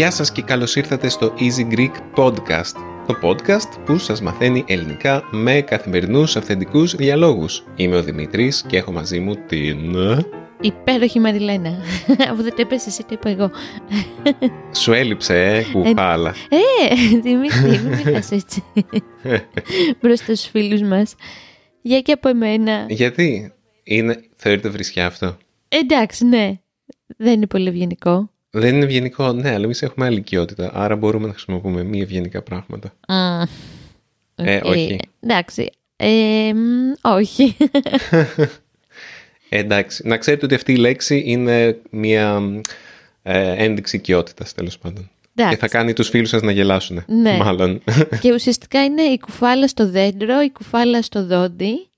Γεια σας και καλώς ήρθατε στο Easy Greek Podcast, το podcast που σας μαθαίνει ελληνικά με καθημερινούς αυθεντικούς διαλόγους. Είμαι ο Δημήτρης και έχω μαζί μου την... Υπέροχη Μαριλένα. Αφού δεν το είπες εσύ, το είπα εγώ. Σου έλειψε, ε, κουφάλα. Ε, Δημήτρη, μην μιλάς έτσι. Μπροστά στους φίλους μας. Για και από εμένα. Γιατί; Είναι, θεωρείται βρισιά αυτό. Εντάξει, ναι. Δεν είναι πολύ ευγενικό. Δεν είναι ευγενικό, ναι, αλλά εμείς έχουμε άλλη οικειότητα. Άρα μπορούμε να χρησιμοποιούμε μη ευγενικά πράγματα. Α, Ε, οκ. όχι. Εντάξει. Ε, μ, όχι. Ε, εντάξει, να ξέρετε ότι αυτή η λέξη είναι μια ε, ένδειξη οικειότητας, τέλος πάντων. Εντάξει. Και θα κάνει τους φίλους σας να γελάσουν. Ναι. Μάλλον. και ουσιαστικά είναι η κουφάλα στο δέντρο, η κουφάλα στο δόντι.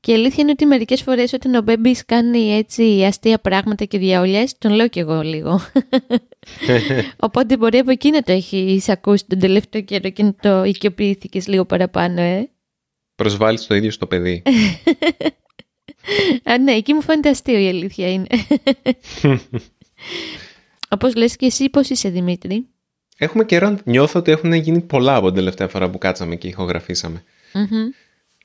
Και η αλήθεια είναι ότι μερικές φορές όταν ο Μπέμπης κάνει έτσι αστεία πράγματα και διαολιέ, τον λέω κι εγώ λίγο. Οπότε μπορεί από εκεί να το έχει ακούσει τον τελευταίο καιρό και να το οικειοποιήθηκε λίγο παραπάνω, ε. Προσβάλλεις το ίδιο στο παιδί. Α, ναι, εκεί μου φαίνεται αστείο η αλήθεια είναι. Όπως λες και εσύ, πώς είσαι Δημήτρη; Έχουμε καιρό, νιώθω ότι έχουν γίνει πολλά από την τελευταία φορά που κάτσαμε και ηχογραφήσαμε. Μμμ.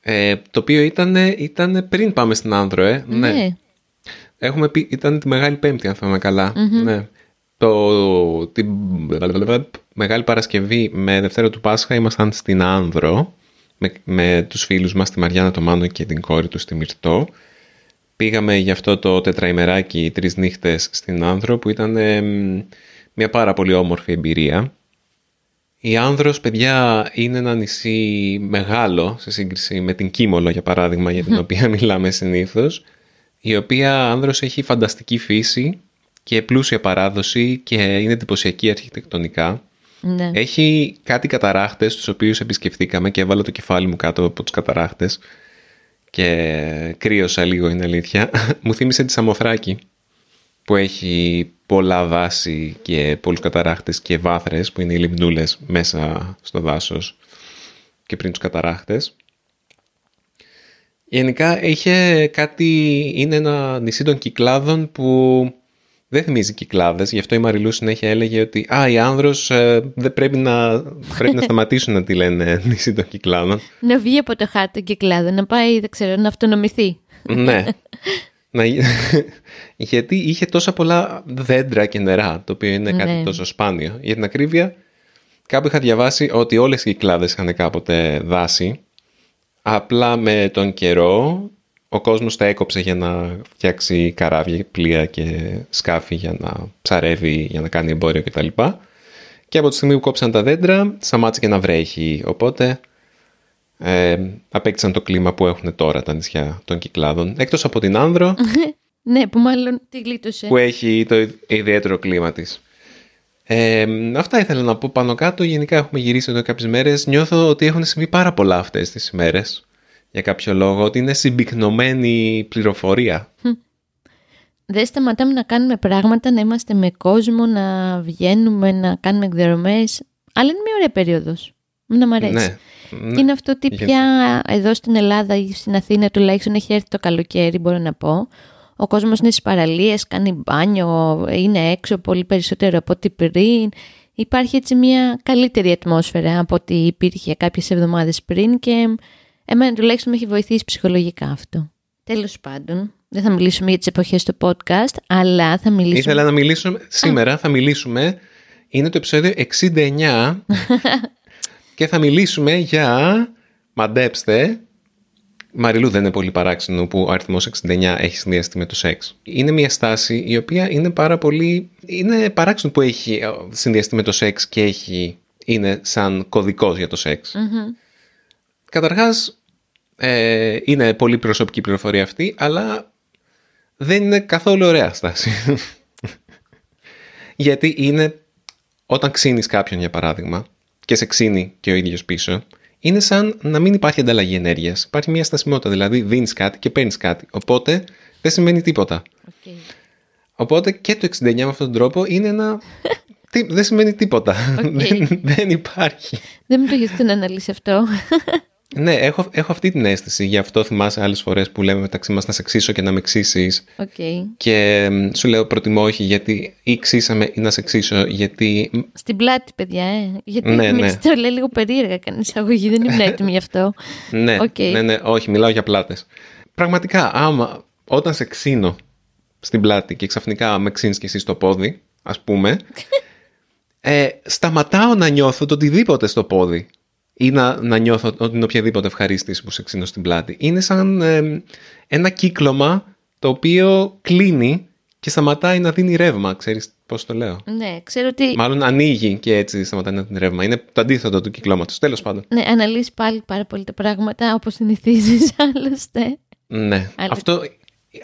Ε, το οποίο ήταν, ήταν πριν πάμε στην Άνδρο, ε. Ναι. Έχουμε πει, ήταν τη Μεγάλη Πέμπτη, αν θυμάμαι καλά. Ναι. Το, την Μεγάλη Παρασκευή με Δευτέρα του Πάσχα ήμασταν στην Άνδρο με, με τους φίλους μας, τη Μαριάννα το Μάνο και την κόρη τους στη Μυρτό. Πήγαμε για αυτό το τετραημεράκι τρεις νύχτες στην Άνδρο που ήταν ε, μ, μια πάρα πολύ όμορφη εμπειρία. Η Άνδρος, παιδιά, είναι ένα νησί μεγάλο σε σύγκριση με την Κίμολο, για παράδειγμα, για την οποία μιλάμε συνήθως, η οποία Άνδρος έχει φανταστική φύση και πλούσια παράδοση και είναι εντυπωσιακή αρχιτεκτονικά. Ναι. Έχει κάτι καταράχτες, τους οποίους επισκεφθήκαμε και έβαλα το κεφάλι μου κάτω από τους καταράχτες και κρύωσα λίγο, είναι αλήθεια. μου θύμισε τη Σαμοθράκη που έχει πολλά δάση και πολλούς καταράχτες και βάθρες που είναι οι λιμνούλες μέσα στο δάσος και πριν τους καταράχτες. Γενικά είχε κάτι, είναι ένα νησί των κυκλάδων που δεν θυμίζει κυκλάδες, γι' αυτό η Μαριλού συνέχεια έλεγε ότι «Α, η Άνδρος ε, δεν πρέπει να, πρέπει να σταματήσουν να τη λένε νησί των κυκλάδων». Να βγει από το χάρτη των κυκλάδων, να πάει, δεν ξέρω, να αυτονομηθεί. ναι. Να... Γιατί είχε τόσα πολλά δέντρα και νερά, το οποίο είναι κάτι Ναι. τόσο σπάνιο. Για την ακρίβεια, κάπου είχα διαβάσει ότι όλες οι κυκλάδες είχαν κάποτε δάση. Απλά με τον καιρό ο κόσμος τα έκοψε για να φτιάξει καράβια, πλοία και σκάφη για να ψαρεύει, για να κάνει εμπόριο κτλ. Και από τη στιγμή που κόψαν τα δέντρα, σταμάτησε και να βρέχει. Οπότε ε, απέκτησαν το κλίμα που έχουν τώρα τα νησιά των κυκλάδων. Εκτός από την Άνδρο, Ναι, που μάλλον τη γλίτωσε. που έχει το ιδιαίτερο κλίμα της. Ε, αυτά ήθελα να πω πάνω κάτω. Γενικά έχουμε γυρίσει εδώ κάποιες μέρες. Νιώθω ότι έχουν συμβεί πάρα πολλά αυτές τις ημέρες. Για κάποιο λόγο ότι είναι συμπυκνωμένη πληροφορία. Δεν σταματάμε να κάνουμε πράγματα, να είμαστε με κόσμο, να βγαίνουμε, να κάνουμε εκδρομές. Αλλά είναι μια ωραία περίοδος. Να μ' αρέσει. Ναι. Και είναι αυτό ότι Γίνεται. πια εδώ στην Ελλάδα ή στην Αθήνα τουλάχιστον έχει έρθει το καλοκαίρι, μπορώ να πω. Ο κόσμος είναι στις παραλίες, κάνει μπάνιο, είναι έξω πολύ περισσότερο από ό,τι πριν. Υπάρχει έτσι μια καλύτερη ατμόσφαιρα από ό,τι υπήρχε κάποιες εβδομάδες πριν και εμένα τουλάχιστον με έχει βοηθήσει ψυχολογικά αυτό. Τέλος πάντων, δεν θα μιλήσουμε για τις εποχές του podcast, αλλά θα μιλήσουμε... Ήθελα να μιλήσουμε, σήμερα θα μιλήσουμε, είναι το επεισόδιο 69 και θα μιλήσουμε για, μαντέψτε, Μαριλού δεν είναι πολύ παράξενο που ο αριθμός 69 έχει συνδυαστεί με το σεξ. Είναι μια στάση η οποία είναι πάρα πολύ, είναι παράξενο που έχει ε, συνδυαστεί με το σεξ και έχει, είναι σαν κωδικός για το σεξ. Μμμ. Καταρχάς, ε, είναι πολύ προσωπική πληροφορία αυτή, αλλά δεν είναι καθόλου ωραία στάση. Γιατί είναι όταν ξύνεις κάποιον, για παράδειγμα, και σε ξύνει και ο ίδιος πίσω, είναι σαν να μην υπάρχει ανταλλαγή ενέργειας. Υπάρχει μια στασιμότητα, δηλαδή δίνεις κάτι και παίρνεις κάτι. Οπότε δεν σημαίνει τίποτα. Οκ. Οπότε και το 69 με αυτόν τον τρόπο είναι ένα. Τι, δεν σημαίνει τίποτα. δεν, δεν υπάρχει. Δεν μου το έχεις αναλύσει αυτό. Ναι, έχω, έχω αυτή την αίσθηση. Γι' αυτό θυμάσαι άλλες φορές που λέμε μεταξύ μας να σε ξύσω και να με ξύσεις. Okay. Και σου λέω προτιμώ όχι γιατί ή ξύσαμε ή να σε ξύσω γιατί. Στην πλάτη, παιδιά, ε. Γιατί ναι, ναι. το λέει λίγο περίεργα κανείς εισαγωγή, δεν ήμουν έτοιμη γι' αυτό. ναι, okay. ναι, ναι, όχι, μιλάω για πλάτες. Πραγματικά, άμα όταν σε ξύνω στην πλάτη και ξαφνικά με ξύνεις και εσύ στο πόδι, ας πούμε. ε, σταματάω να νιώθω το οτιδήποτε στο πόδι ή να, να νιώθω ότι είναι οποιαδήποτε ευχαρίστηση που σε ξύνω στην πλάτη. Είναι σαν ένα κύκλωμα το οποίο κλείνει και σταματάει να δίνει ρεύμα. Ξέρεις πώς το λέω; Ναι, ξέρω ότι... Μάλλον ανοίγει και έτσι σταματάει να δίνει ρεύμα. Είναι το αντίθετο του κυκλώματος. Τέλος πάντων. Ναι, αναλύεις πάλι πάρα πολύ τα πράγματα όπως συνηθίζεις άλλωστε. Ναι. Αυτό,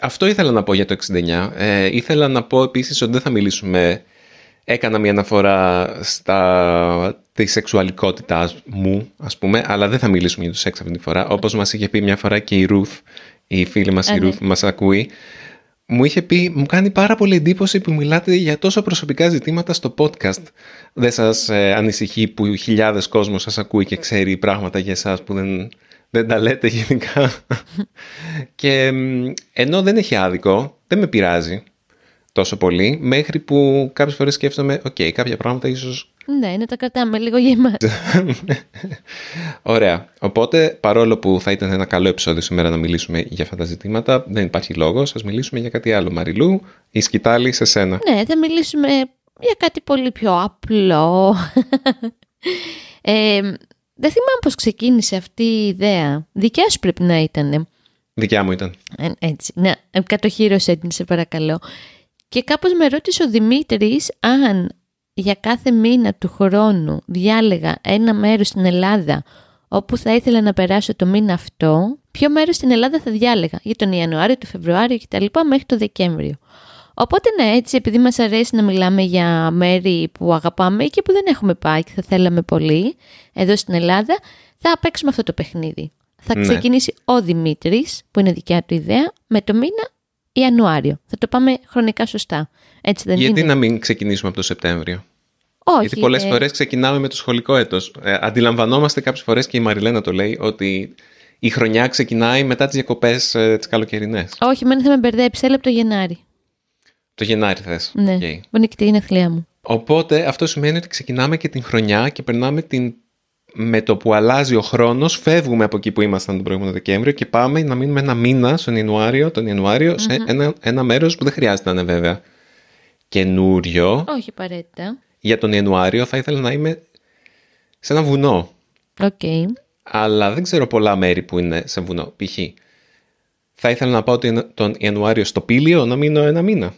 αυτό ήθελα να πω για το 69. Ε, ήθελα να πω επίσης ότι δεν θα μιλήσουμε έκανα μια αναφορά στα, τη σεξουαλικότητα μου, ας πούμε, αλλά δεν θα μιλήσουμε για το σεξ αυτή τη φορά. Όπως μας είχε πει μια φορά και η Ruth, η φίλη μας η Ruth που μας ακούει, μου είχε πει, μου κάνει πάρα πολύ εντύπωση που μιλάτε για τόσο προσωπικά ζητήματα στο podcast. Δεν σας ε, ανησυχεί που χιλιάδες κόσμος σας ακούει και ξέρει πράγματα για εσάς που δεν, δεν τα λέτε γενικά. και ενώ δεν έχει άδικο, δεν με πειράζει τόσο πολύ, μέχρι που κάποιες φορές σκέφτομαι, OK, okay, κάποια πράγματα ίσως... Ναι, να τα κρατάμε λίγο για εμάς. Ωραία. Οπότε, παρόλο που θα ήταν ένα καλό επεισόδιο σήμερα να μιλήσουμε για αυτά τα ζητήματα, δεν υπάρχει λόγος. Ας μιλήσουμε για κάτι άλλο. Μαριλού, η σκητάλη σε σένα. Ναι, θα μιλήσουμε για κάτι πολύ πιο απλό. ε, δεν θυμάμαι πώς ξεκίνησε αυτή η ιδέα. Δικιά σου πρέπει να ήταν. Δικιά μου ήταν. Ε, έτσι. Να, κατοχύρωσέ την, σε παρακαλώ. Και κάπως με ρώτησε ο Δημήτρης αν για κάθε μήνα του χρόνου διάλεγα ένα μέρος στην Ελλάδα όπου θα ήθελα να περάσω το μήνα αυτό, ποιο μέρος στην Ελλάδα θα διάλεγα για τον Ιανουάριο, τον Φεβρουάριο κτλ. μέχρι το Δεκέμβριο. Οπότε ναι, έτσι επειδή μας αρέσει να μιλάμε για μέρη που αγαπάμε και που δεν έχουμε πάει και θα θέλαμε πολύ εδώ στην Ελλάδα, θα παίξουμε αυτό το παιχνίδι. Θα ναι. ξεκινήσει ο Δημήτρης, που είναι δικιά του ιδέα, με το μήνα Ιανουάριο. Θα το πάμε χρονικά σωστά. Έτσι δεν Γιατί να μην ξεκινήσουμε από το Σεπτέμβριο; Όχι. Γιατί πολλές ε... φορές ξεκινάμε με το σχολικό έτος. Ε, αντιλαμβανόμαστε κάποιες φορές και η Μαριλένα το λέει ότι η χρονιά ξεκινάει μετά τις διακοπές ε, τις καλοκαιρινές. Όχι, μένει θα με μπερδέψει. Έλα το Γενάρη. Το Γενάρη θες. Ναι. Okay. Που είναι και την εθλία μου. Οπότε αυτό σημαίνει ότι ξεκινάμε και την χρονιά και περνάμε την με το που αλλάζει ο χρόνος, φεύγουμε από εκεί που ήμασταν τον προηγούμενο Δεκέμβριο και πάμε να μείνουμε ένα μήνα στον Ιανουάριο, τον ιανουαριο σε ένα, ένα μέρος που δεν χρειάζεται να είναι βέβαια καινούριο. Όχι απαραίτητα. Για τον Ιανουάριο θα ήθελα να είμαι σε ένα βουνό. Okay. Αλλά δεν ξέρω πολλά μέρη που είναι σε βουνό. Π.χ. Θα ήθελα να πάω τον Ιανουάριο στο Πήλιο να μείνω ένα μήνα.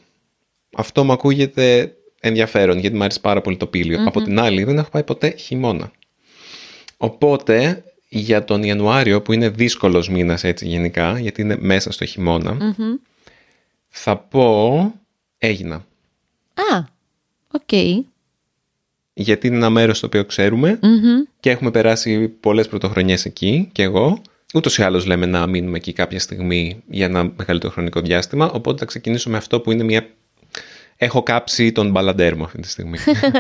Αυτό μου ακούγεται ενδιαφέρον γιατί μου αρέσει πάρα πολύ το πηλιο Από την άλλη δεν έχω πάει ποτέ χειμώνα. Οπότε για τον Ιανουάριο που είναι δύσκολος μήνας έτσι γενικά γιατί είναι μέσα στο χειμωνα θα πω έγινα. Α, οκ. Γιατί είναι ένα μέρος το οποίο και έχουμε περάσει πολλές πρωτοχρονιές εκεί και εγώ. Ούτως ή άλλως λέμε να μείνουμε εκεί κάποια στιγμή για ένα μεγαλύτερο χρονικό διάστημα. Οπότε θα ξεκινήσω με αυτό που είναι μια Έχω κάψει τον μπαλαντέρ μου αυτή τη στιγμή.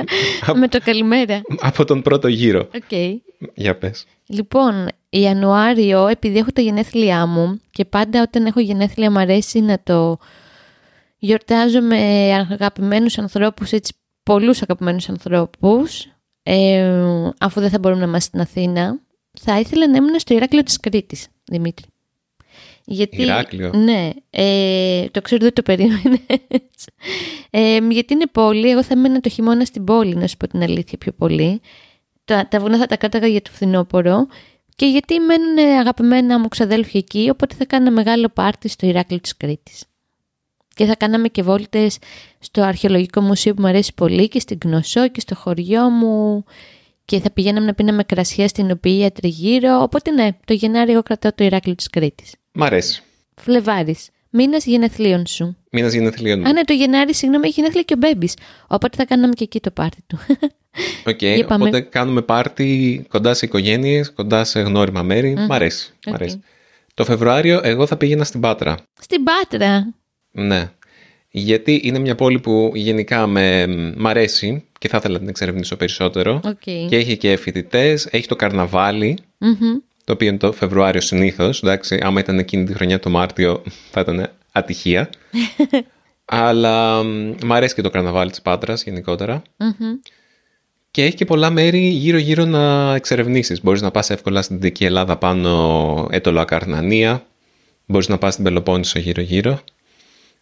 Με το καλημέρα. Από τον πρώτο γύρο. Okay. Για πες. Λοιπόν, Ιανουάριο, επειδή έχω τα γενέθλιά μου και πάντα όταν έχω γενέθλια μου αρέσει να το γιορτάζω με αγαπημένους ανθρώπους, έτσι πολλούς αγαπημένους ανθρώπους, ε, αφού δεν θα μπορούμε να είμαστε στην Αθήνα, θα ήθελα να ήμουν στο Ηράκλειο της Κρήτης, Δημήτρη. Γιατί, Ηράκλειο. Ναι, ε, το ξέρω δεν το περίμενες. Ε, γιατί είναι πόλη, εγώ θα έμενα το χειμώνα στην πόλη, να σου πω την αλήθεια πιο πολύ. Τα, τα βουνά θα τα κάταγα για το φθινόπωρο. Και γιατί μένουν αγαπημένα μου ξαδέλφια εκεί, οπότε θα κάνα μεγάλο πάρτι στο Ηράκλειο της Κρήτης. Και θα κάναμε και βόλτες στο αρχαιολογικό μουσείο που μου αρέσει πολύ και στην Κνωσό και στο χωριό μου και θα πηγαίναμε να πίναμε κρασιά στα οινοποιεία τριγύρω. Οπότε ναι, το Γενάρη εγώ κρατάω το Ηράκλειο της Κρήτης. Μ' αρέσει. Φλεβάρη. Μήνας γενεθλίων σου. Μήνας γενεθλίων μου. Α, ναι, το Γενάρη, συγγνώμη, έχει γενέθλια και ο Μπέμπης. Οπότε θα κάναμε και εκεί το πάρτι του. OK, okay, οπότε κάνουμε πάρτι κοντά σε οικογένειες, κοντά σε γνώριμα μέρη. Mm. Μ' αρέσει. αρέσει. Το Φεβρουάριο εγώ θα πήγαινα στην Πάτρα. Στην Πάτρα; Ναι. Γιατί είναι μια πόλη που γενικά με, μ' αρέσει και θα ήθελα να την εξερευνήσω περισσότερο. Οκ. Και έχει και φοιτητές, έχει το καρναβάλι, Μμμ. Το οποίο είναι το Φεβρουάριο συνήθως. Εντάξει, άμα ήταν εκείνη τη χρονιά το Μάρτιο, θα ήταν ατυχία. Αλλά μ, μ' αρέσει και το καρναβάλι της Πάτρας γενικότερα. Μμμ. Και έχει και πολλά μέρη γύρω-γύρω να εξερευνήσεις. Μπορείς να πας εύκολα στην Δυτική Ελλάδα πάνω Αιτωλοακαρνανία. Μπορείς να πας στην Πελοπόννησο γύρω-γύρω.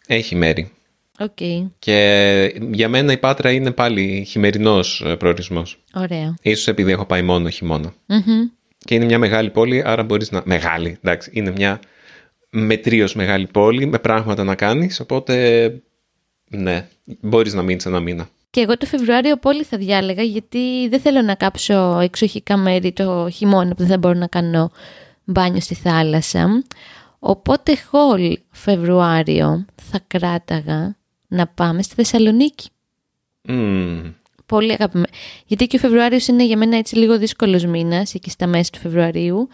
Έχει μέρη. Οκ. Και για μένα η Πάτρα είναι πάλι χειμερινός ε, προορισμός. Ωραία. Ίσως επειδή έχω πάει μόνο χειμώνα. Μμμ. Και είναι μια μεγάλη πόλη, άρα μπορείς να... Μεγάλη, εντάξει. Είναι μια μετρίως μεγάλη πόλη με πράγματα να κάνεις, οπότε ναι, μπορείς να μείνεις ένα μήνα. Και εγώ το Φεβρουάριο πόλη θα διάλεγα γιατί δεν θέλω να κάψω εξοχικά μέρη το χειμώνα που δεν θα μπορώ να κάνω μπάνιο στη θάλασσα. Οπότε χολ Φεβρουάριο θα κράταγα να πάμε στη Θεσσαλονίκη. Μμμ. Πολύ αγαπημένο. Γιατί και ο Φεβρουάριος είναι για μένα έτσι λίγο δύσκολος μήνας, εκεί στα μέσα του Φεβρουαρίου.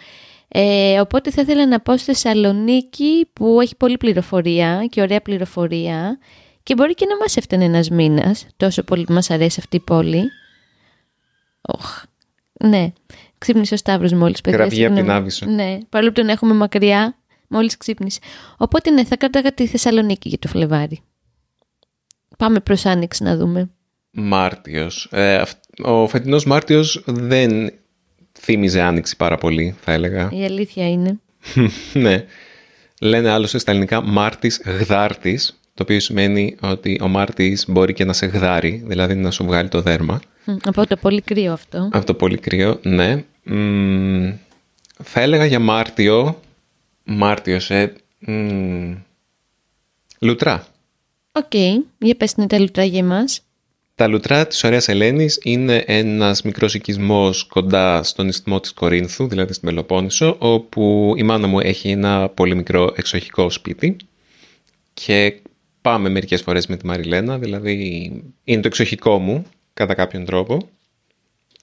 Ε, οπότε θα ήθελα να πάω στη Θεσσαλονίκη που έχει πολλή πληροφορία και ωραία πληροφορία και μπορεί και να μας έφτανε ένας μήνας, τόσο πολύ που μας αρέσει αυτή η πόλη. Οχ, ναι, ξύπνησε ο Σταύρος μόλις παιδιά. Κραυγή απ' την συγγνώμη. Άβυσσο. Ναι, παρόλο που τον έχουμε μακριά, μόλις ξύπνησε. Οπότε ναι, θα κράταγα τη Θεσσαλονίκη για το Φλεβάρι. Πάμε προς Άνοιξη να δούμε. Μάρτιος. Ε, αυ- ο φετινός Μάρτιος δεν θύμιζε άνοιξη πάρα πολύ, θα έλεγα. Η αλήθεια είναι. ναι. Λένε άλλωστε στα ελληνικά Μάρτης γδάρτης, το οποίο σημαίνει ότι ο Μάρτης μπορεί και να σε γδάρει, δηλαδή να σου βγάλει το δέρμα. Μ, Από το πολύ κρύο αυτό. Αυτό πολύ κρύο, ναι. Μμμ, θα έλεγα για Μάρτιο, Μάρτιος, ε, μμ, λουτρά. Οκ, για πες την τα λουτρά για εμάς. Τα λουτρά της Ωραίας Ελένης είναι ένας μικρός οικισμός κοντά στον ισθμό της Κορίνθου, δηλαδή στην Πελοπόννησο, όπου η μάνα μου έχει ένα πολύ μικρό εξοχικό σπίτι και πάμε μερικές φορές με τη Μαριλένα, δηλαδή είναι το εξοχικό μου κατά κάποιον τρόπο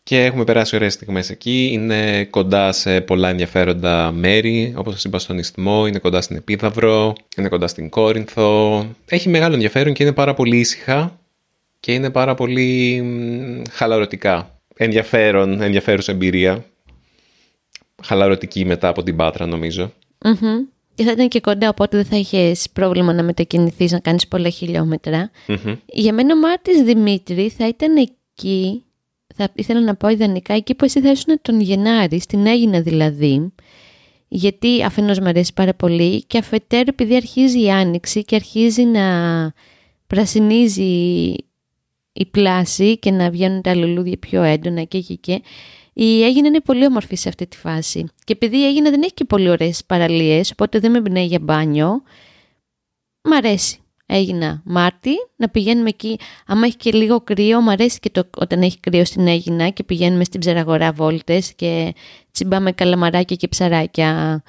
και έχουμε περάσει ωραίες στιγμές εκεί, είναι κοντά σε πολλά ενδιαφέροντα μέρη, όπως σας είπα στον Ισθμό, είναι κοντά στην Επίδαυρο, είναι κοντά στην Κόρινθο. Έχει μεγάλο ενδιαφέρον και είναι πάρα πολύ ήσυχα και είναι πάρα πολύ μ, χαλαρωτικά. Ενδιαφέρον, ενδιαφέρουσα εμπειρία. Χαλαρωτική μετά από την Πάτρα νομίζω. Μμμ. Και θα ήταν και κοντά, οπότε δεν θα είχες πρόβλημα να μετακινηθείς, να κάνεις πολλά χιλιόμετρα. Μμμ. Για μένα ο Μάρτης Δημήτρη θα ήταν εκεί, θα ήθελα να πω ιδανικά, εκεί που εσύ θα ήσουν τον Γενάρη, στην Έγινα δηλαδή, γιατί αφενός μου αρέσει πάρα πολύ και αφετέρου επειδή αρχίζει η Άνοιξη και αρχίζει να πρασινίζει η πλάση και να βγαίνουν τα λουλούδια πιο έντονα και και και. Η Έγινα είναι πολύ όμορφη σε αυτή τη φάση. Και επειδή η Έγινα δεν έχει και πολύ ωραίες παραλίες, οπότε δεν με εμπνέει για μπάνιο, μ' αρέσει. Έγινα Μάρτι, να πηγαίνουμε εκεί. Άμα έχει και λίγο κρύο, μ' αρέσει και το, όταν έχει κρύο στην Έγινα και πηγαίνουμε στην ψαραγορά βόλτες και τσιμπάμε καλαμαράκια και ψαράκια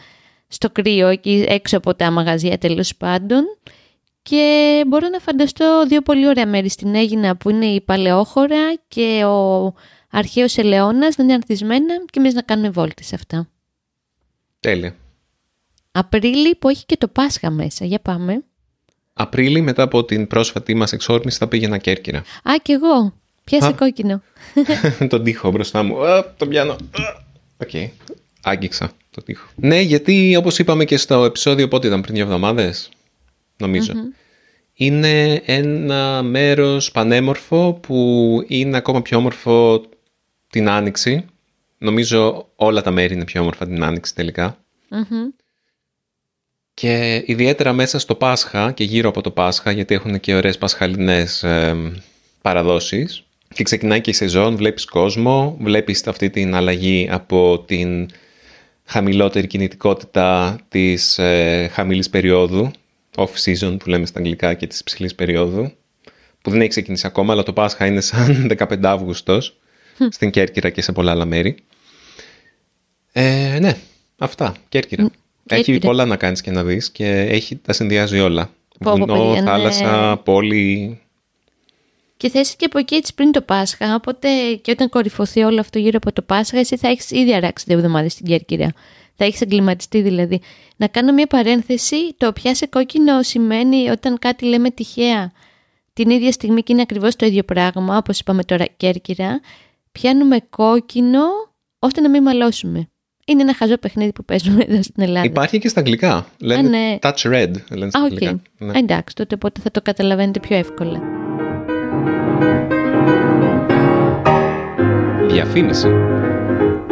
στο κρύο, εκεί έξω από τα μαγαζιά τέλος πάντων. Και μπορώ να φανταστώ δύο πολύ ωραία μέρη στην Έγινα που είναι η Παλαιόχώρα και ο αρχαίος Ελαιώνας να είναι ανθισμένα και εμείς να κάνουμε βόλτες σε αυτά. Τέλεια. Απρίλη που έχει και το Πάσχα μέσα. Για πάμε. Απρίλη μετά από την πρόσφατη μας εξόρμηση θα πήγαινα Κέρκυρα. Α, κι εγώ. Πιάσε Α. κόκκινο. τον τοίχο μπροστά μου. Α, τον πιάνω. Α, Οκ. Άγγιξα το τοίχο. Ναι, γιατί όπως είπαμε και στο επεισόδιο πότε ήταν πριν δύο εβδομάδες, νομίζω. Είναι ένα μέρος πανέμορφο που είναι ακόμα πιο όμορφο την Άνοιξη. Νομίζω όλα τα μέρη είναι πιο όμορφα την Άνοιξη τελικά. Μμμ. Και ιδιαίτερα μέσα στο Πάσχα και γύρω από το Πάσχα, γιατί έχουν και ωραίες πασχαλινές ε, παραδόσεις. Και ξεκινάει και η σεζόν, βλέπεις κόσμο, βλέπεις αυτή την αλλαγή από την χαμηλότερη κινητικότητα της ε, χαμηλής περίοδου, off-season που λέμε στα αγγλικά και της ψηλής περίοδου, που δεν έχει ξεκινήσει ακόμα, αλλά το Πάσχα είναι σαν 15 Αύγουστος στην Κέρκυρα και σε πολλά άλλα μέρη. Ε, ναι, αυτά, Κέρκυρα. Έχει Κέρκυρα. πολλά να κάνεις και να δεις και έχει, τα συνδυάζει όλα. Πω, πω, Βουνό, παιδιά, ναι. θάλασσα, πόλη. Και θα είσαι και από εκεί έτσι πριν το Πάσχα, οπότε και όταν κορυφωθεί όλο αυτό γύρω από το Πάσχα, εσύ θα έχεις ήδη αράξει δύο εβδομάδες στην Κέρκυρα. Θα έχεις εγκληματιστεί δηλαδή. Να κάνω μια παρένθεση, το πιάσε κόκκινο σημαίνει όταν κάτι λέμε τυχαία την ίδια στιγμή και είναι ακριβώς το ίδιο πράγμα, όπως είπαμε τώρα Κέρκυρα, πιάνουμε κόκκινο ώστε να μην μαλώσουμε. Είναι ένα χαζό παιχνίδι που παίζουμε εδώ στην Ελλάδα. Υπάρχει και στα αγγλικά. Λένε ναι. touch red. Λένε στα Α, οκ. αγγλικά. Ναι. Εντάξει, τότε οπότε θα το καταλαβαίνετε πιο εύκολα. Διαφήμιση.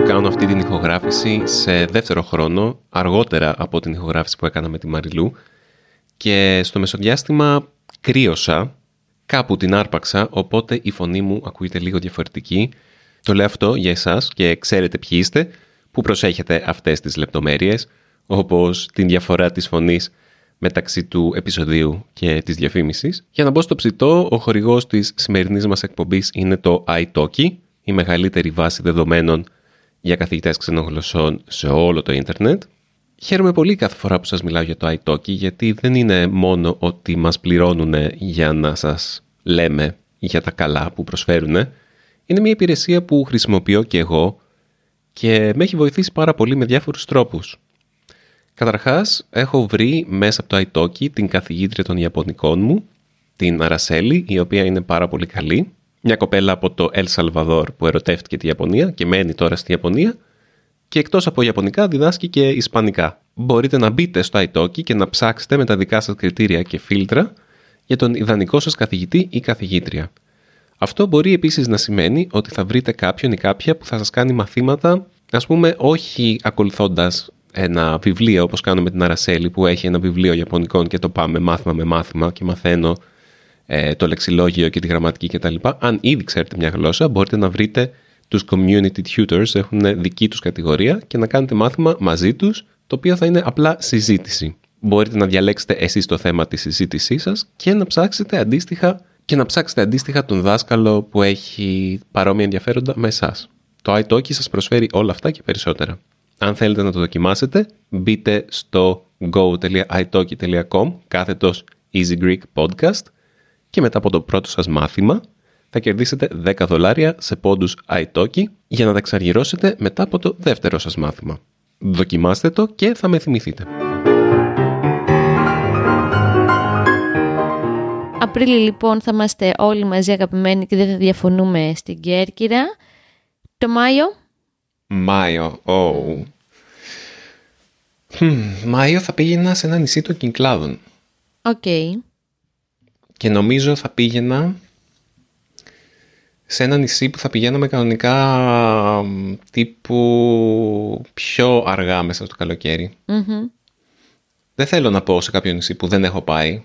Κάνω αυτή την ηχογράφηση σε δεύτερο χρόνο, αργότερα από την ηχογράφηση που έκανα με τη Μαριλού και στο μεσοδιάστημα κρύωσα, κάπου την άρπαξα, οπότε η φωνή μου ακούγεται λίγο διαφορετική. Το λέω αυτό για εσάς και ξέρετε ποιοι είστε, που προσέχετε αυτές τις λεπτομέρειες, όπως την διαφορά της φωνής μεταξύ του επεισοδίου και της διαφήμισης. Για να μπω στο ψητό, ο χορηγός της σημερινής μας εκπομπής είναι το iTalki, η μεγαλύτερη βάση δεδομένων για καθηγητές ξενογλωσσών σε όλο το ίντερνετ. Χαίρομαι πολύ κάθε φορά που σας μιλάω για το iTalki, γιατί δεν είναι μόνο ότι μας πληρώνουν για να σας λέμε για τα καλά που προσφέρουν. Είναι μια υπηρεσία που χρησιμοποιώ και εγώ και με έχει βοηθήσει πάρα πολύ με διάφορους τρόπους. Καταρχάς, έχω βρει μέσα από το iTalki την καθηγήτρια των Ιαπωνικών μου, την Αρασέλη, η οποία είναι πάρα πολύ καλή. Μια κοπέλα από το El Salvador που ερωτεύτηκε τη Ιαπωνία και μένει τώρα στη Ιαπωνία και εκτός από Ιαπωνικά διδάσκει και Ισπανικά. Μπορείτε να μπείτε στο iTalki και να ψάξετε με τα δικά σας κριτήρια και φίλτρα για τον ιδανικό σας καθηγητή ή καθηγήτρια. Αυτό μπορεί επίσης να σημαίνει ότι θα βρείτε κάποιον ή κάποια που θα σας κάνει μαθήματα, ας πούμε όχι ακολουθώντας ένα βιβλίο όπως κάνω με την Αρασέλη που έχει ένα βιβλίο Ιαπωνικών και το πάμε μάθημα με μάθημα και μαθαίνω ε, το λεξιλόγιο και τη γραμματική κτλ. Αν ήδη ξέρετε μια γλώσσα μπορείτε να βρείτε τους community tutors, έχουν δική τους κατηγορία και να κάνετε μάθημα μαζί τους το οποίο θα είναι απλά συζήτηση. Μπορείτε να διαλέξετε εσείς το θέμα της συζήτησής σας και να ψάξετε αντίστοιχα και να ψάξετε αντίστοιχα τον δάσκαλο που έχει παρόμοια ενδιαφέροντα με εσάς. Το iTalki σας προσφέρει όλα αυτά και περισσότερα. Αν θέλετε να το δοκιμάσετε, μπείτε στο go.italki.com κάθετος Easy Greek Podcast και μετά από το πρώτο σας μάθημα θα κερδίσετε 10 δολάρια σε πόντους iTalki για να τα εξαργυρώσετε μετά από το δεύτερο σας μάθημα. Δοκιμάστε το και θα με θυμηθείτε. Απρίλη λοιπόν θα είμαστε όλοι μαζί αγαπημένοι και δεν θα διαφωνούμε στην Κέρκυρα. Το Μάιο, Μάιο, oh. Hm, Μάιο θα πήγαινα σε ένα νησί των Κυκλάδων οκ. Και νομίζω θα πήγαινα σε ένα νησί που θα πηγαίναμε κανονικά μ, τύπου πιο αργά μέσα στο καλοκαίρι. Μμμ. Δεν θέλω να πω σε κάποιο νησί που δεν έχω πάει,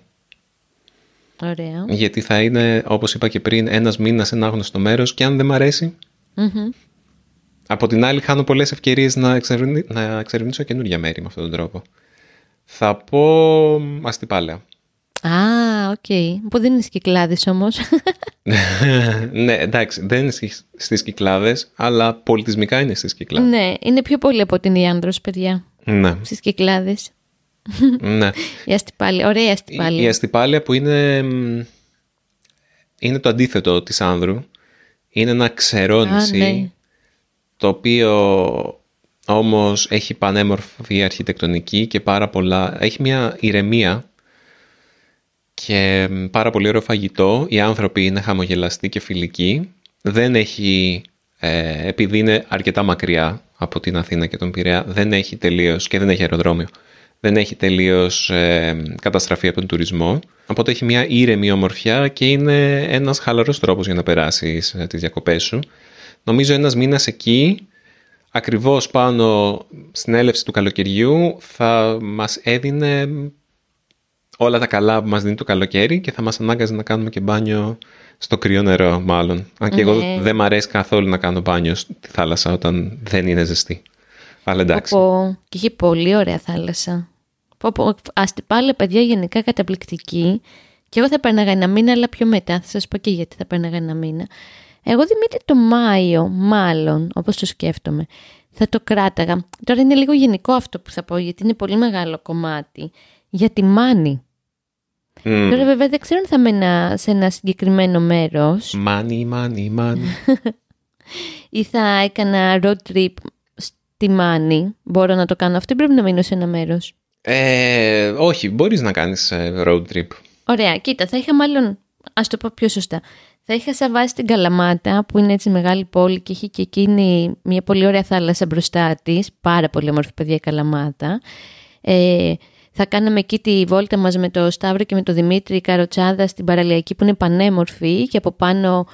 Ωραία. γιατί θα είναι, όπως είπα και πριν, ένας μήνας σε ένα άγνωστο μέρος και αν δεν μ' αρέσει, Μμμ. από την άλλη χάνω πολλές ευκαιρίες να, εξερευνή... να εξερευνήσω καινούργια μέρη με αυτόν τον τρόπο. Θα πω μ, Αστυπάλαια. Α, οκ. Που δεν είναι στις Κυκλάδες όμως. ναι, εντάξει, δεν είναι στις- στις Κυκλάδες, αλλά πολιτισμικά είναι στις Κυκλάδες. ναι, είναι πιο πολύ από την η Άνδρος, παιδιά. ναι, Στις Κυκλάδες. ναι. Η Αστυπάλαια. Ωραία η Η, Αστυπάλαια. η Αστυπάλαια που είναι, μ, είναι το αντίθετο της Άνδρου. Είναι ένα ξερό Α, νησί, ναι. το οποίο όμως έχει πανέμορφη αρχιτεκτονική και πάρα πολλά... Έχει μια ηρεμία και μ, πάρα πολύ ωραίο φαγητό. Οι άνθρωποι είναι χαμογελαστοί και φιλικοί. Δεν έχει, ε, επειδή είναι αρκετά μακριά από την Αθήνα και τον Πειραιά, δεν έχει τελείως και δεν έχει αεροδρόμιο. Δεν έχει τελείως ε, καταστραφεί από τον τουρισμό. Οπότε έχει μια ήρεμη ομορφιά και είναι ένας χαλαρός τρόπος για να περάσεις ε, τις διακοπές σου. Νομίζω ένας μήνας εκεί, ακριβώς πάνω στην έλευση του καλοκαιριού, θα μας έδινε όλα τα καλά που μας δίνει το καλοκαίρι και θα μας ανάγκαζε να κάνουμε και μπάνιο στο κρύο νερό μάλλον. Αν και εγώ Ναι. δεν μ' αρέσει καθόλου να κάνω μπάνιο στη θάλασσα όταν δεν είναι ζεστή. Αλλά εντάξει. Πω, και είχε πολύ ωραία θάλασσα. Πω, πω, αστυπάλαια παιδιά γενικά καταπληκτική. Και εγώ θα πέρναγα ένα μήνα, αλλά πιο μετά. Θα σας πω και γιατί θα πέρναγα ένα μήνα. Εγώ Δημήτρη το Μάιο, μάλλον, όπως το σκέφτομαι, θα το κράταγα. Τώρα είναι λίγο γενικό αυτό που θα πω, γιατί είναι πολύ μεγάλο κομμάτι. Για τη Μάνη. Μμ. Τώρα βέβαια δεν ξέρω αν θα μένα σε ένα συγκεκριμένο μέρος Μάνι, μάνι, μάνι. ή θα έκανα road trip τη Μάνη, μπορώ να το κάνω αυτό ή πρέπει να μείνω σε ένα μέρος. Ε, όχι, μπορείς να κάνεις ε, road trip. Ωραία, κοίτα, θα είχα μάλλον, ας το πω πιο σωστά, θα είχα σαν βάση την Καλαμάτα που είναι έτσι μεγάλη πόλη και έχει και εκείνη μια πολύ ωραία θάλασσα μπροστά της. Πάρα πολύ όμορφη παιδιά η Καλαμάτα. Ε, θα κάναμε εκεί τη βόλτα μας με το Σταύρο και με το Δημήτρη Καροτσάδα στην παραλιακή που είναι πανέμορφη και από πάνω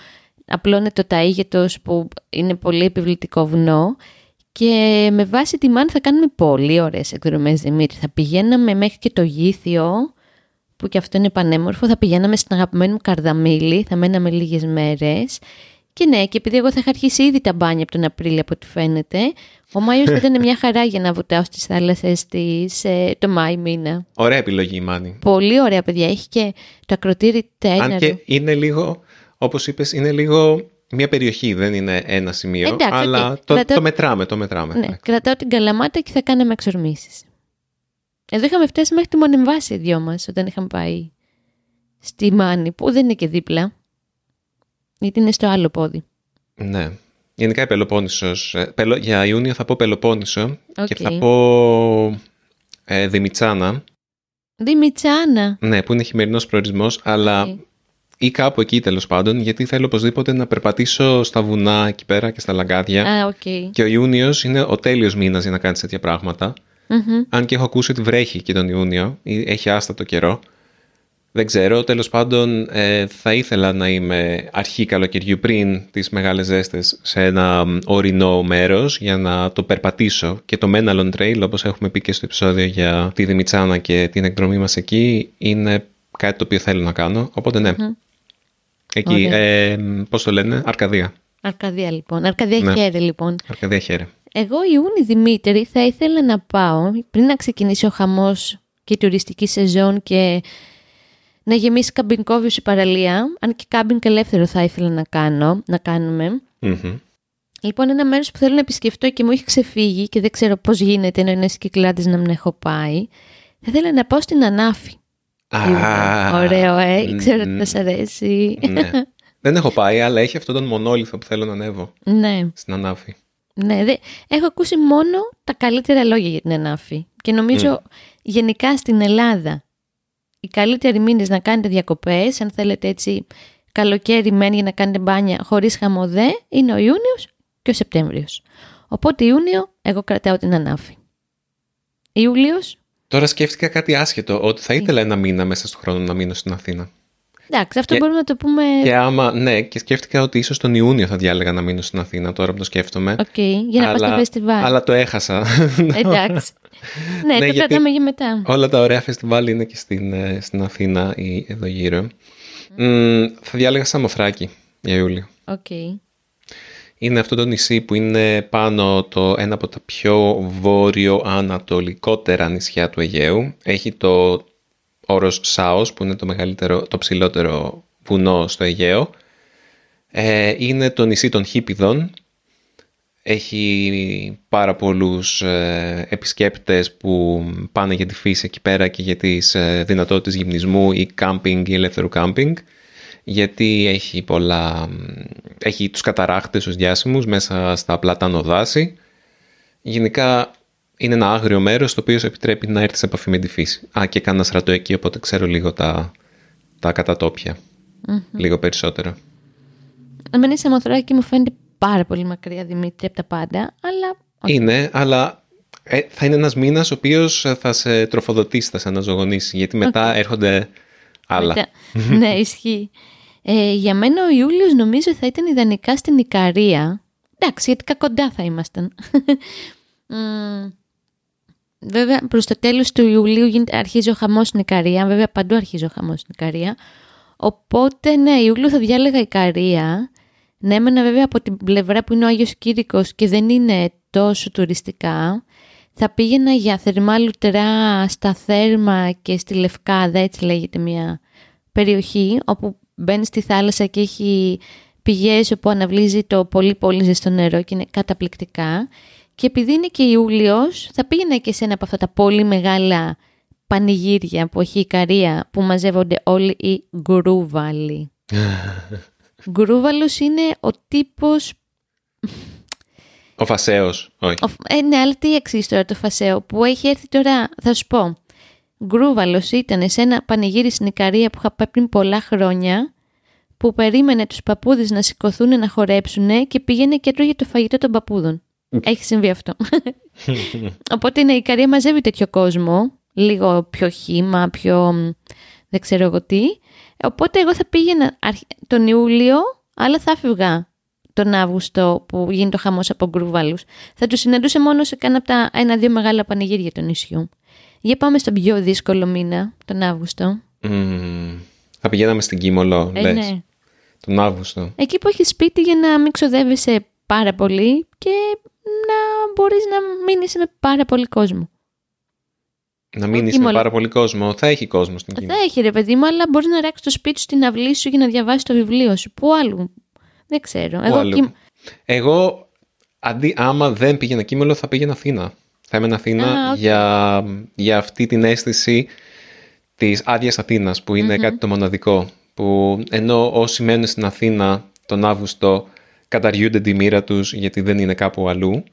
απλώνεται το ταΐγετος που είναι πολύ επιβλητικό βουνό και με βάση τη Μάν θα κάνουμε πολύ ωραίες εκδρομές Δημήτρη. Θα πηγαίναμε μέχρι και το Γήθιο που και αυτό είναι πανέμορφο. Θα πηγαίναμε στην αγαπημένη μου Καρδαμίλη, θα μέναμε λίγες μέρες. Και ναι, και επειδή εγώ θα είχα αρχίσει ήδη τα μπάνια από τον Απρίλιο από ό,τι φαίνεται, ο Μάιος θα ήταν μια χαρά για να βουτάω στις θάλασσες της ε, το Μάη μήνα. Ωραία επιλογή η Μάνη. Πολύ ωραία παιδιά, έχει και το ακροτήρι τέτοιο. Αν και είναι λίγο, όπως είπες, είναι λίγο μια περιοχή, δεν είναι ένα σημείο, Εντάξει, αλλά οκ. το, Κρατάω- το μετράμε, το μετράμε. Ναι, κρατάω την Καλαμάτα και θα κάναμε εξορμήσεις. Εδώ είχαμε φτάσει μέχρι τη Μονεμβασιά οι δυο μας όταν είχαμε πάει στη Μάνη, που δεν είναι και δίπλα, γιατί είναι στο άλλο πόδι. Ναι. Γενικά η Πελοπόννησος, ε, Πελο- για Ιούνιο θα πω Πελοπόννησο Οκ. και θα πω ε, Δημητσάνα, Δημητσάνα. ναι, που είναι χειμερινός προορισμός, αλλά Οκ. ή κάπου εκεί τέλος πάντων, γιατί θέλω οπωσδήποτε να περπατήσω στα βουνά εκεί πέρα και στα λαγκάδια. Α, οκ. Και ο Ιούνιος είναι ο τέλειος μήνας για να κάνεις τέτοια πράγματα. Μμμ. Αν και έχω ακούσει ότι βρέχει και τον Ιούνιο, ή έχει άστατο καιρό. Δεν ξέρω, τέλος πάντων ε, θα ήθελα να είμαι αρχή καλοκαιριού πριν τις μεγάλες ζέστες σε ένα μ, ορεινό μέρος για να το περπατήσω και το Menalon Trail όπως έχουμε πει και στο επεισόδιο για τη Δημητσάνα και την εκδρομή μας εκεί είναι κάτι το οποίο θέλω να κάνω, οπότε ναι. Εκεί, Ωραία. ε, μ, πώς το λένε, Αρκαδία. Αρκαδία λοιπόν. Αρκαδία Ναι. χέρι λοιπόν. Αρκαδία χαίρε. Εγώ Ιούνι Δημήτρη θα ήθελα να πάω πριν να ξεκινήσει ο χαμός και η τουριστική σεζόν και να γεμίσει καμπινκόβιος η παραλία. Αν και κάμπινγκ ελεύθερο θα ήθελα να κάνω, να κάνουμε. Μμμ. Λοιπόν, ένα μέρος που θέλω να επισκεφτώ και μου έχει ξεφύγει και δεν ξέρω πώς γίνεται ενώ είναι στις Κυκλάδες να μην έχω πάει. Θα ήθελα να πάω στην Ανάφη. Α, Ωραίο, ε. μ, Ξέρω ότι μ, θα σ' αρέσει. ναι. Δεν έχω πάει, αλλά έχει αυτόν τον μονόλιθο που θέλω να ανέβω ναι. στην Ανάφη. Ναι, δε, έχω ακούσει μόνο τα καλύτερα λόγια για την Ενάφη. Και νομίζω γενικά στην Ελλάδα οι καλύτεροι μήνες να κάνετε διακοπές, αν θέλετε έτσι καλοκαίρι μεν για να κάνετε μπάνια χωρίς χαμοδέ, είναι ο Ιούνιος και ο Σεπτέμβριος. Οπότε Ιούνιο εγώ κρατάω την Ανάφη. Ιούλιος, Τώρα σκέφτηκα κάτι άσχετο, ότι θα ήθελα ένα μήνα μέσα στον χρόνο να μείνω στην Αθήνα. Εντάξει αυτό Και- μπορούμε να το πούμε... Και άμα, ναι, και σκέφτηκα ότι ίσως τον Ιούνιο θα διάλεγα να μείνω στην Αθήνα, τώρα που το σκέφτομαι. Οκ, για να πας στο φεστιβάλ. αλλά το έχασα. Εντάξει. ναι, το γιατί- κρατάμε για μετά. Όλα τα ωραία φεστιβάλ είναι και στην, ε, στην Αθήνα ή εδώ γύρω. Μ, θα διάλεγα Σαμοθράκη για Ιούλιο. Οκ. Είναι αυτό το νησί που είναι πάνω το ένα από τα πιο βόρειο-ανατολικότερα νησιά του Αιγαίου. Έχει το όρος Σάος που είναι το μεγαλύτερο, το ψηλότερο βουνό στο Αιγαίο. Ε, είναι το νησί των Χίπιδων. Έχει πάρα πολλούς ε, επισκέπτες που πάνε για τη φύση εκεί πέρα και για τις ε, δυνατότητες γυμνισμού ή κάμπινγκ ή ελεύθερου κάμπινγκ γιατί έχει πολλά έχει τους καταράχτες ως διάσημους μέσα στα πλατάνο δάση γενικά είναι ένα άγριο μέρος το οποίο σε επιτρέπει να έρθεις σε επαφή με τη φύση. Α και κάνα στρατό εκεί οπότε ξέρω λίγο τα, τα κατατόπια. Λίγο περισσότερο. Εμένα η Σαμοθράκη μου φαίνεται πάρα πολύ μακριά Δημήτρη από τα πάντα, αλλά είναι αλλά ε, θα είναι ένας μήνας ο οποίος θα σε τροφοδοτήσει, θα σε αναζωογονήσει γιατί μετά έρχονται άλλα. Μετά- ναι, ισχύει. Ε, για μένα ο Ιούλιος νομίζω θα ήταν ιδανικά στην Ικαρία. Εντάξει, γιατί κοντά θα ήμασταν. Μμμ. βέβαια, προς το τέλος του Ιουλίου γίνεται, αρχίζει ο χαμός στην Ικαρία. Βέβαια, παντού αρχίζει ο χαμός στην Ικαρία. Οπότε, ναι, Ιούλιο θα διάλεγα Ικαρία. Ναι, έμενα βέβαια από την πλευρά που είναι ο Άγιος Κήρυκος και δεν είναι τόσο τουριστικά. Θα πήγαινα για θερμά λουτερά στα Θέρμα και στη Λευκάδα, έτσι λέγεται μια περιοχή, όπου μπαίνει στη θάλασσα και έχει πηγές όπου αναβλύζει το πολύ πολύ ζεστό νερό και είναι καταπληκτικά. Και επειδή είναι και Ιούλιος, θα πήγαινα και σε ένα από αυτά τα πολύ μεγάλα πανηγύρια που έχει η Ικαρία, που μαζεύονται όλοι οι γκρούβαλοι. Γκρούβαλος είναι ο τύπος Ο Φασαίο, όχι. Ο, ε, ναι, αλλά τι εξή τώρα το Φασαίο που έχει έρθει τώρα, θα σου πω. Γκρούβαλος ήταν σε ένα πανηγύρι στην Ικαρία που είχα πάει πριν πολλά χρόνια που περίμενε τους παππούδες να σηκωθούν να χορέψουν και πήγαινε και έτρωγε το φαγητό των παππούδων. Έχει συμβεί αυτό. Οπότε ναι, η Ικαρία μαζεύει τέτοιο κόσμο, λίγο πιο χήμα, πιο δεν ξέρω εγώ τι. Οπότε εγώ θα πήγαινα τον Ιούλιο, αλλά θα έφευγα τον Αύγουστο που γίνει το χαμός από γκρουβάλους. Θα τους συναντούσε μόνο σε κάνα από τα ένα-δύο μεγάλα πανηγύρια του νησιού. Για πάμε στον πιο δύσκολο μήνα, τον Αύγουστο. Mm, θα πηγαίναμε στην Κίμολο, ε, λες. Ναι. Τον Αύγουστο. Εκεί που έχεις σπίτι για να μην ξοδεύεσαι πάρα πολύ και να μπορείς να μείνεις με πάρα πολύ κόσμο. Να μείνεις με πάρα πολύ κόσμο. Θα έχει κόσμο στην Κίμολο. Θα έχει ρε παιδί μου, αλλά μπορείς να ράξει το σπίτι σου στην αυλή σου για να διαβάσεις το βιβλίο σου. Πού άλλου. Δεν ξέρω. Εγώ, Εγώ αντί άμα δεν πήγαινα Κίμολο θα πήγαινα Αθήνα. Θα έμενα Αθήνα για, για αυτή την αίσθηση της άδειας Αθήνας που ειναι κάτι το μοναδικό. Που ενώ όσοι μένουν στην Αθήνα τον Αύγουστο καταργούνται τη μοίρα τους γιατί δεν είναι κάπου αλλού.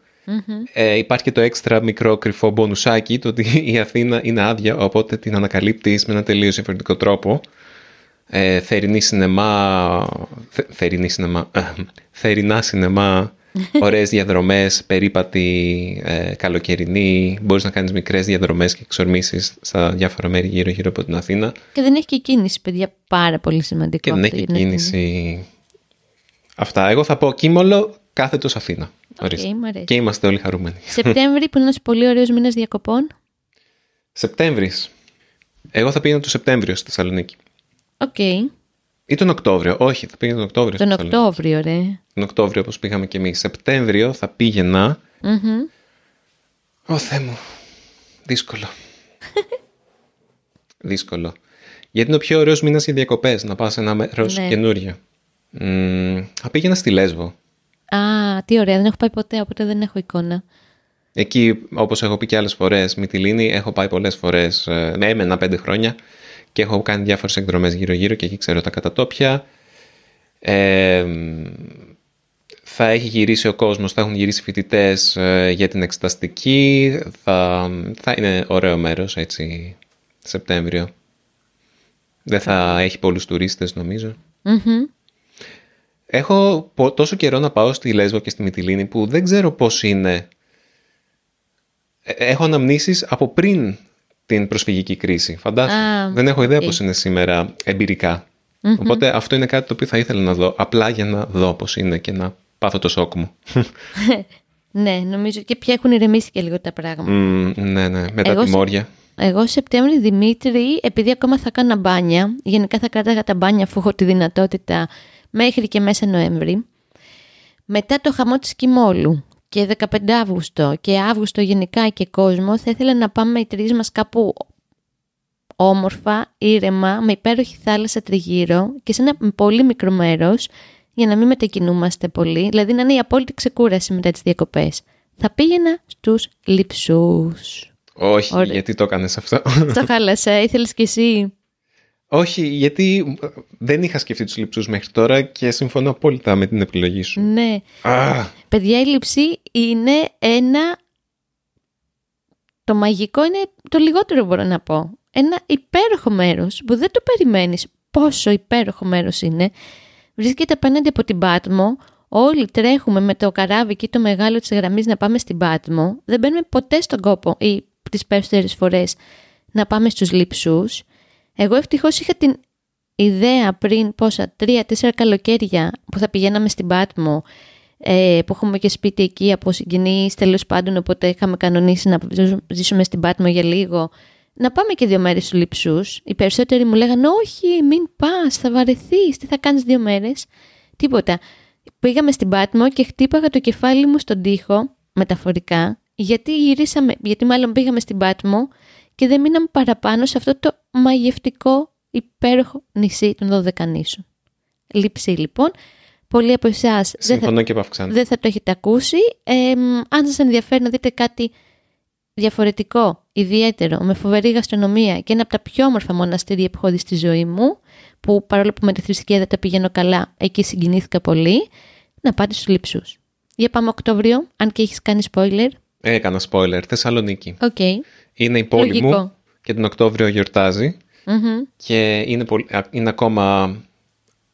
Ε, υπάρχει και το έξτρα μικρό κρυφό μπονουσάκι το ότι η Αθήνα είναι άδεια οπότε την ανακαλύπτεις με ένα τελείως διαφορετικό τρόπο. Ε, θερινή σινεμά, θε, θερινή σινεμά, ε, θερινά σινεμά ωραίες διαδρομές, περίπατη, ε, καλοκαιρινή. Μπορείς να κάνεις μικρές διαδρομές και εξορμήσεις στα διάφορα μέρη γύρω-γύρω από την Αθήνα. Και δεν έχει και κίνηση, παιδιά, πάρα πολύ σημαντικό. Και δεν έχει και κίνηση. Αυτά. Εγώ θα πω Κίμολο, κάθετος Αθήνα. Okay, και είμαστε όλοι χαρούμενοι. Σεπτέμβρη, που είναι ένας πολύ ωραίος μήνας διακοπών. Σεπτέμβρης. Εγώ θα πήγαινα το Σεπτέμβριο στη Θεσσαλονίκη. Οκ. Ή τον Οκτώβριο. Όχι, θα πήγαινα τον Οκτώβριο. Τον Οκτώβριο, ρε. Τον Οκτώβριο, όπως πήγαμε κι εμείς. Σεπτέμβριο θα πήγαινα. Mm-hmm. Ω Θεέ μου. Δύσκολο. Δύσκολο. Γιατί είναι ο πιο ωραίος μήνας για διακοπές. Να πας σε ένα μέρος ναι. καινούριο. Mm, θα πήγαινα στη Λέσβο. Α, τι ωραία. Δεν έχω πάει ποτέ, οπότε δεν έχω εικόνα. Εκεί, όπως έχω πει και άλλες φορές, Μυτιλήνη, έχω πάει πολλές φορές. Ε, έμενα πέντε χρόνια και έχω κάνει διάφορες εκδρομές γύρω-γύρω και εκεί ξέρω τα κατατόπια. Ε, θα έχει γυρίσει ο κόσμος, θα έχουν γυρίσει φοιτητές ε, για την εξεταστική. Θα, θα είναι ωραίο μέρος έτσι Σεπτέμβριο. Δεν θα έχει πολλούς τουρίστες Έχω τόσο καιρό να πάω στη Λέσβο και στη Μυτιλίνη που δεν ξέρω πώς είναι. Ε, έχω αναμνήσεις από πριν την προσφυγική κρίση. Φαντάζομαι. Δεν έχω ιδέα okay. πώς είναι σήμερα Οπότε αυτό είναι κάτι το οποίο θα ήθελα να δω. Απλά για να δω πώς είναι και να πάθω το σοκ μου. ναι, νομίζω και πια έχουν ηρεμήσει και λίγο τα πράγματα. ναι, ναι, μετά τη μόρια. Εγώ Σεπτέμβρη Δημήτρη, επειδή ακόμα θα κάνω μπάνια, γενικά θα κράταγα τα μπάνια αφού έχω τη δυνατότητα μέχρι και μέσα Νοέμβρη. Μετά το χαμό της Κιμόλου, και 15 Αύγουστο και Αύγουστο γενικά και κόσμο θα ήθελα να πάμε οι τρεις μας κάπου όμορφα, ήρεμα, με υπέροχη θάλασσα τριγύρω και σε ένα πολύ μικρό μέρος για να μην μετακινούμαστε πολύ, δηλαδή να είναι η απόλυτη ξεκούραση μετά τις διακοπές. Θα πήγαινα στους λειψούς. Όχι, γιατί το έκανες αυτό. Στο χάλασα, ήθελες κι εσύ; Όχι, γιατί δεν είχα σκεφτεί τους λειψούς μέχρι τώρα και συμφωνώ απόλυτα με την επιλογή σου. Ναι. Παιδιά, η λειψή είναι ένα... Το μαγικό είναι το λιγότερο μπορώ να πω. Ένα υπέροχο μέρος που δεν το περιμένεις πόσο υπέροχο μέρος είναι. Βρίσκεται απέναντι από την Πάτμο. Όλοι τρέχουμε με το καράβι και το μεγάλο της γραμμής να πάμε στην Πάτμο. Δεν μπαίνουμε ποτέ στον κόπο ή τις περισσότερες φορές να πάμε στους λειψούς. Εγώ ευτυχώς είχα την ιδέα πριν πόσα, τρία-τέσσερα καλοκαίρια που θα πηγαίναμε στην Πάτμο, ε, που έχουμε και σπίτι εκεί από συγγενείς τέλος πάντων, οπότε είχαμε κανονίσει να ζήσουμε στην Πάτμο για λίγο. Να πάμε και δύο μέρες στους λειψούς. Οι περισσότεροι μου λέγανε όχι μην πας, θα βαρεθείς, τι θα κάνεις δύο μέρες; Τίποτα. Πήγαμε στην Πάτμο και χτύπαγα το κεφάλι μου στον τοίχο, μεταφορικά, γιατί γυρίσαμε, γιατί μάλλον πήγαμε στην Πάτμο και δεν μείναμε παραπάνω σε αυτό το μαγευτικό υπέροχο νησί των Δωδεκανήσων. Λείψη λοιπόν. Πολλοί από εσάς δεν, θα, δεν θα το έχετε ακούσει. Ε, αν σας ενδιαφέρει να δείτε κάτι διαφορετικό, ιδιαίτερο, με φοβερή γαστρονομία και ένα από τα πιο όμορφα μοναστήρια που έχω δει στη ζωή μου, που παρόλο που με τη θρησκεία δεν τα πηγαίνω καλά, εκεί συγκινήθηκα πολύ, να πάτε στους λείψους. Για πάμε Οκτώβριο, αν και έχεις κάνει spoiler. Έκανα spoiler. Θεσσαλονίκη. Οκ. Είναι η πόλη Λογικό. μου και τον Οκτώβριο γιορτάζει Μμμ. και είναι, πολύ, α, είναι ακόμα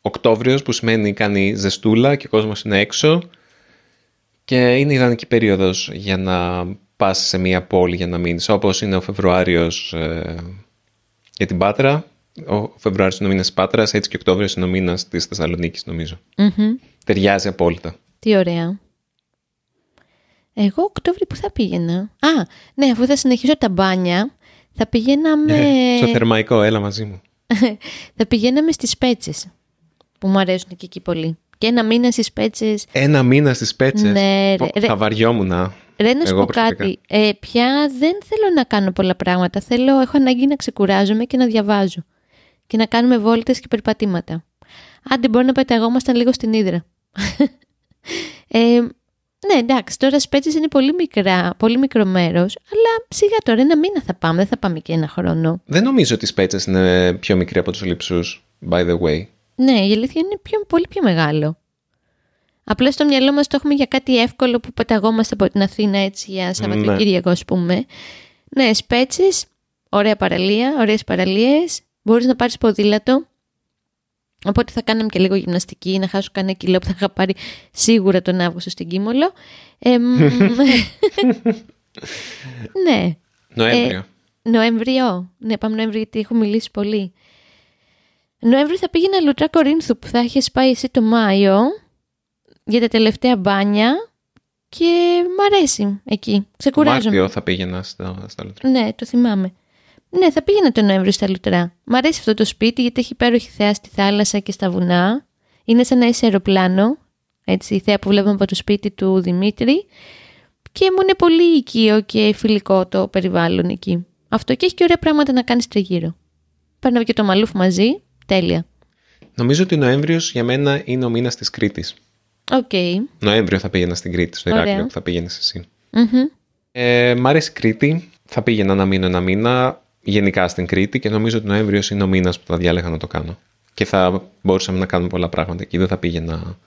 Οκτώβριος που σημαίνει κάνει ζεστούλα και ο κόσμος είναι έξω και είναι ιδανική περίοδος για να πας σε μια πόλη για να μείνεις όπως είναι ο Φεβρουάριος ε, για την Πάτρα ο Φεβρουάριος είναι ο μήνας της Πάτρας έτσι και ο Οκτώβριος είναι ο μήνας της Θεσσαλονίκης νομίζω Μμμ. ταιριάζει απόλυτα Τι ωραία. Εγώ Οκτώβριο που θα πήγαινα. Α, ναι, αφού θα συνεχίσω τα μπάνια, θα πηγαίναμε, στο θερμαϊκό έλα μαζί μου θα πηγαίναμε στις πέτσες, που μου αρέσουν και εκεί πολύ. Και ένα μήνα στις πέτσες. ένα μήνα στις πέτσες; Ναι, ρε, Πω, ρε. θα βαριόμουν να Ρε, να σου Εγώ πω προσωπικά. κάτι. Ε, πια δεν θέλω να κάνω πολλά πράγματα. Θέλω, έχω ανάγκη να ξεκουράζομαι και να διαβάζω. Και να κάνουμε βόλτες και περπατήματα. Άντε, μπορεί να πεταγόμασταν λίγο στην ύδρα. ε, ναι, εντάξει, τώρα σπέτσες είναι πολύ μικρά, πολύ μικρό μέρος, αλλά σιγά τώρα ένα μήνα θα πάμε, δεν θα πάμε και ένα χρόνο. Δεν νομίζω ότι οι σπέτσες είναι πιο μικροί από τους λειψούς, by the way. Ναι, η αλήθεια είναι πιο, πολύ πιο μεγάλο. Απλά στο μυαλό μας το έχουμε για κάτι εύκολο που πεταγόμαστε από την Αθήνα έτσι για Σαββατοκύριακο ας πούμε. Ναι, σπέτσες, ωραία παραλία, ωραίες παραλίες, μπορείς να πάρεις ποδήλατο. Οπότε θα κάναμε και λίγο γυμναστική, να χάσω κανένα κιλό που θα είχα πάρει σίγουρα τον Αύγουστο στην Κίμολο. Ε, μ, ναι, Νοέμβριο. Νοέμβριο. Ναι, πάμε Νοέμβριο γιατί έχω μιλήσει πολύ. Νοέμβριο θα πήγαινα Λουτρά Κορίνθου που θα έχει πάει εσύ το Μάιο για τα τελευταία μπάνια και μ' αρέσει εκεί. Ξεκουράζομαι. Μάρτιο θα πήγαινα στα, στα Λουτρά. Ναι, το θυμάμαι. Ναι, θα πήγαινα το Νοέμβριο στα Λουτρά. Μ' αρέσει αυτό το σπίτι γιατί έχει υπέροχη θέα στη θάλασσα και στα βουνά. Είναι σαν να είσαι αεροπλάνο. Έτσι, η θέα που βλέπουμε από το σπίτι του Δημήτρη. Και μου είναι πολύ οικείο και φιλικό το περιβάλλον εκεί. Αυτό και έχει και ωραία πράγματα να κάνεις τριγύρω. Παίρνω και το μαλούφ μαζί. Τέλεια. Νομίζω ότι ο Νοέμβριος για μένα είναι ο μήνας της Κρήτης. Οκ. Νοέμβριο θα πήγαινα στην Κρήτη, στο Ωραία. Ηράκλειο που θα πήγαινες εσύ. Μμμ. Ε, μ' αρέσει η Κρήτη. Θα πήγαινα να μείνω ένα μήνα γενικά στην Κρήτη και νομίζω ότι Νοέμβριο είναι ο μήνας που θα διάλεγα να το κάνω. Και θα μπορούσαμε να κάνουμε πολλά πράγματα εκεί. Δεν θα πήγαινα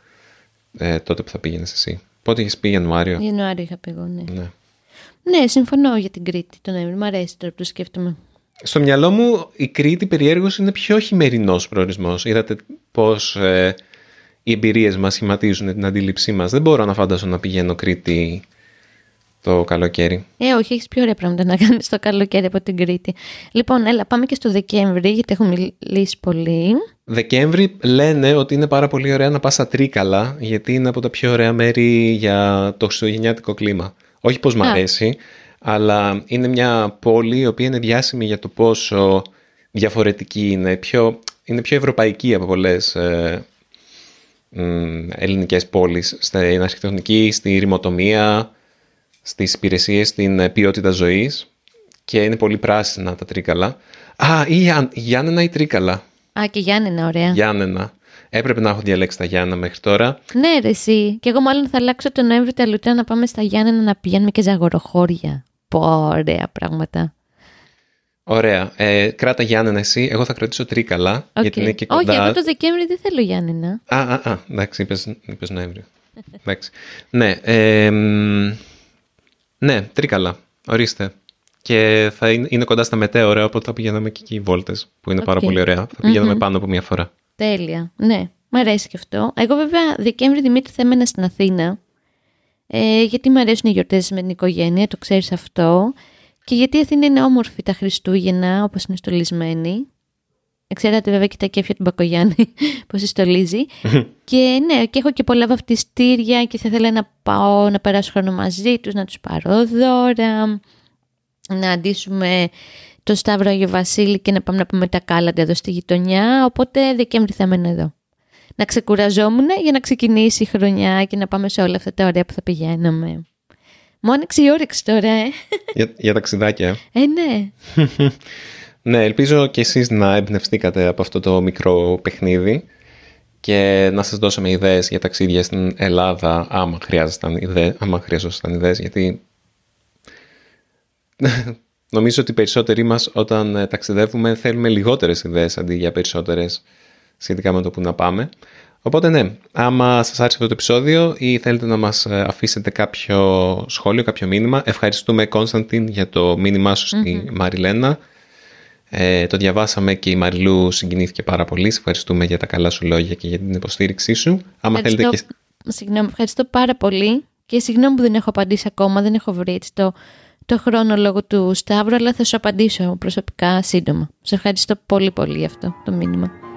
ε, τότε που θα πήγαινες εσύ. Πότε είχες πει Ιανουάριο; Ιανουάριο είχα πει εγώ, ναι. Ναι. Ναι, συμφωνώ για την Κρήτη τον Νοέμβριο. Μ' αρέσει τώρα που το σκέφτομαι. Στο μυαλό μου η Κρήτη περιέργως είναι πιο χειμερινός προορισμός. Είδατε πώς ε, οι εμπειρίες μας σχηματίζουν την αντίληψή μας. Δεν μπορώ να φαντάσω να πηγαίνω Κρήτη το καλοκαίρι. Ε, όχι, έχεις πιο ωραία πράγματα να κάνεις το καλοκαίρι από την Κρήτη. Λοιπόν, έλα, πάμε και στο Δεκέμβρη, γιατί έχω μιλήσει πολύ. Δεκέμβρη λένε ότι είναι πάρα πολύ ωραία να πας στα Τρίκαλα γιατί είναι από τα πιο ωραία μέρη για το χριστουγεννιάτικο κλίμα. Όχι πως μ' Α. αρέσει, αλλά είναι μια πόλη η οποία είναι διάσημη για το πόσο διαφορετική είναι. Πιο, είναι πιο ευρωπαϊκή από πολλές ε, μ, ελληνικές πόλεις. Στην αρχιτεκτονική, στη ρημοτομία, στις υπηρεσίες, στην ε, ποιότητα ζωής και είναι πολύ πράσινα τα Τρίκαλα. Α, ή Γιάν- Γιάννενα ή Τρίκαλα. Α, και Γιάννενα, ωραία. Γιάννενα. Έπρεπε να έχω διαλέξει τα Γιάννενα μέχρι τώρα. Ναι, ρε, εσύ. Και εγώ μάλλον θα αλλάξω τον Νοέμβριο τα λουτρά να πάμε στα Γιάννενα να πηγαίνουμε και ζαγοροχώρια. Πω, ωραία πράγματα. Ωραία. Ε, κράτα Γιάννενα εσύ. Εγώ θα κρατήσω Τρίκαλα. Οκ. Γιατί είναι και Όχι, κοντά. εγώ το Δεκέμβρη δεν θέλω Γιάννενα. Α, α, α. Εντάξει, είπες, είπες Νοέμβριο. Εντάξει. Ναι. ε, μ, ναι, Τρίκαλα. Ορίστε. Και θα είναι, είναι κοντά στα Μετέωρα, οπότε θα πηγαίναμε και εκεί βόλτες, που είναι πάρα Οκ. πολύ ωραία. Θα πηγαίναμε πάνω από μία φορά. Τέλεια. Ναι, μου αρέσει και αυτό. Εγώ βέβαια Δεκέμβρη Δημήτρη θα έμενα στην Αθήνα. Ε, γιατί μου αρέσουν οι γιορτές με την οικογένεια, το ξέρεις αυτό. Και γιατί η Αθήνα είναι όμορφη τα Χριστούγεννα, όπως είναι στολισμένη. Ξέρατε βέβαια και τα κέφια του Μπακογιάννη, πώς στολίζει. και ναι, και έχω και πολλά βαφτιστήρια και θα ήθελα να πάω να περάσω χρόνο μαζί τους, να τους πάρω δώρα, να αντίσουμε το Σταύρο Άγιο Βασίλη και να πάμε να πούμε τα κάλαντα εδώ στη γειτονιά. Οπότε Δεκέμβρη θα μένω εδώ. Να ξεκουραζόμουν για να ξεκινήσει η χρονιά και να πάμε σε όλα αυτά τα ωραία που θα πηγαίναμε. Μου άνοιξε η όρεξη τώρα, ε. για, για ταξιδάκια. Ε, ναι. Ναι, ελπίζω και εσείς να εμπνευστήκατε από αυτό το μικρό παιχνίδι και να σας δώσαμε ιδέες για ταξίδια στην Ελλάδα άμα χρειάζονταν ιδέες, άμα χρειαζόταν ιδέες γιατί νομίζω ότι οι περισσότεροι μας όταν ε, ταξιδεύουμε θέλουμε λιγότερες ιδέες αντί για περισσότερες σχετικά με το που να πάμε Οπότε ναι, άμα σας άρεσε αυτό το επεισόδιο ή θέλετε να μας ε, αφήσετε κάποιο σχόλιο, κάποιο μήνυμα, ευχαριστούμε Κόνσταντιν για το μήνυμά σου στη Μαριλένα. Ε, το διαβάσαμε και η Μαριλού συγκινήθηκε πάρα πολύ. Σε ευχαριστούμε για τα καλά σου λόγια και για την υποστήριξή σου. Άμα θέλετε και... Συγγνώμη, ευχαριστώ πάρα πολύ και συγγνώμη που δεν έχω απαντήσει ακόμα, δεν έχω βρει έτσι το, το χρόνο λόγω του Σταύρου, αλλά θα σου απαντήσω προσωπικά σύντομα. Σε ευχαριστώ πολύ πολύ για αυτό το μήνυμα.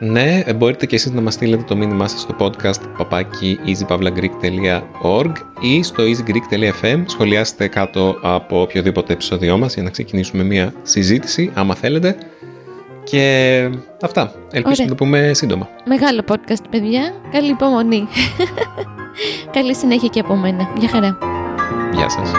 Ναι, μπορείτε και εσείς να μας στείλετε το μήνυμά σας στο podcast παπάκι easypavlagreek.org ή στο easygreek.fm σχολιάστε κάτω από οποιοδήποτε επεισόδιό μας για να ξεκινήσουμε μια συζήτηση άμα θέλετε και αυτά. Ελπίζω να το πούμε σύντομα. Μεγάλο podcast παιδιά. Καλή υπομονή. Καλή συνέχεια και από μένα. Γεια χαρά. Γεια σας.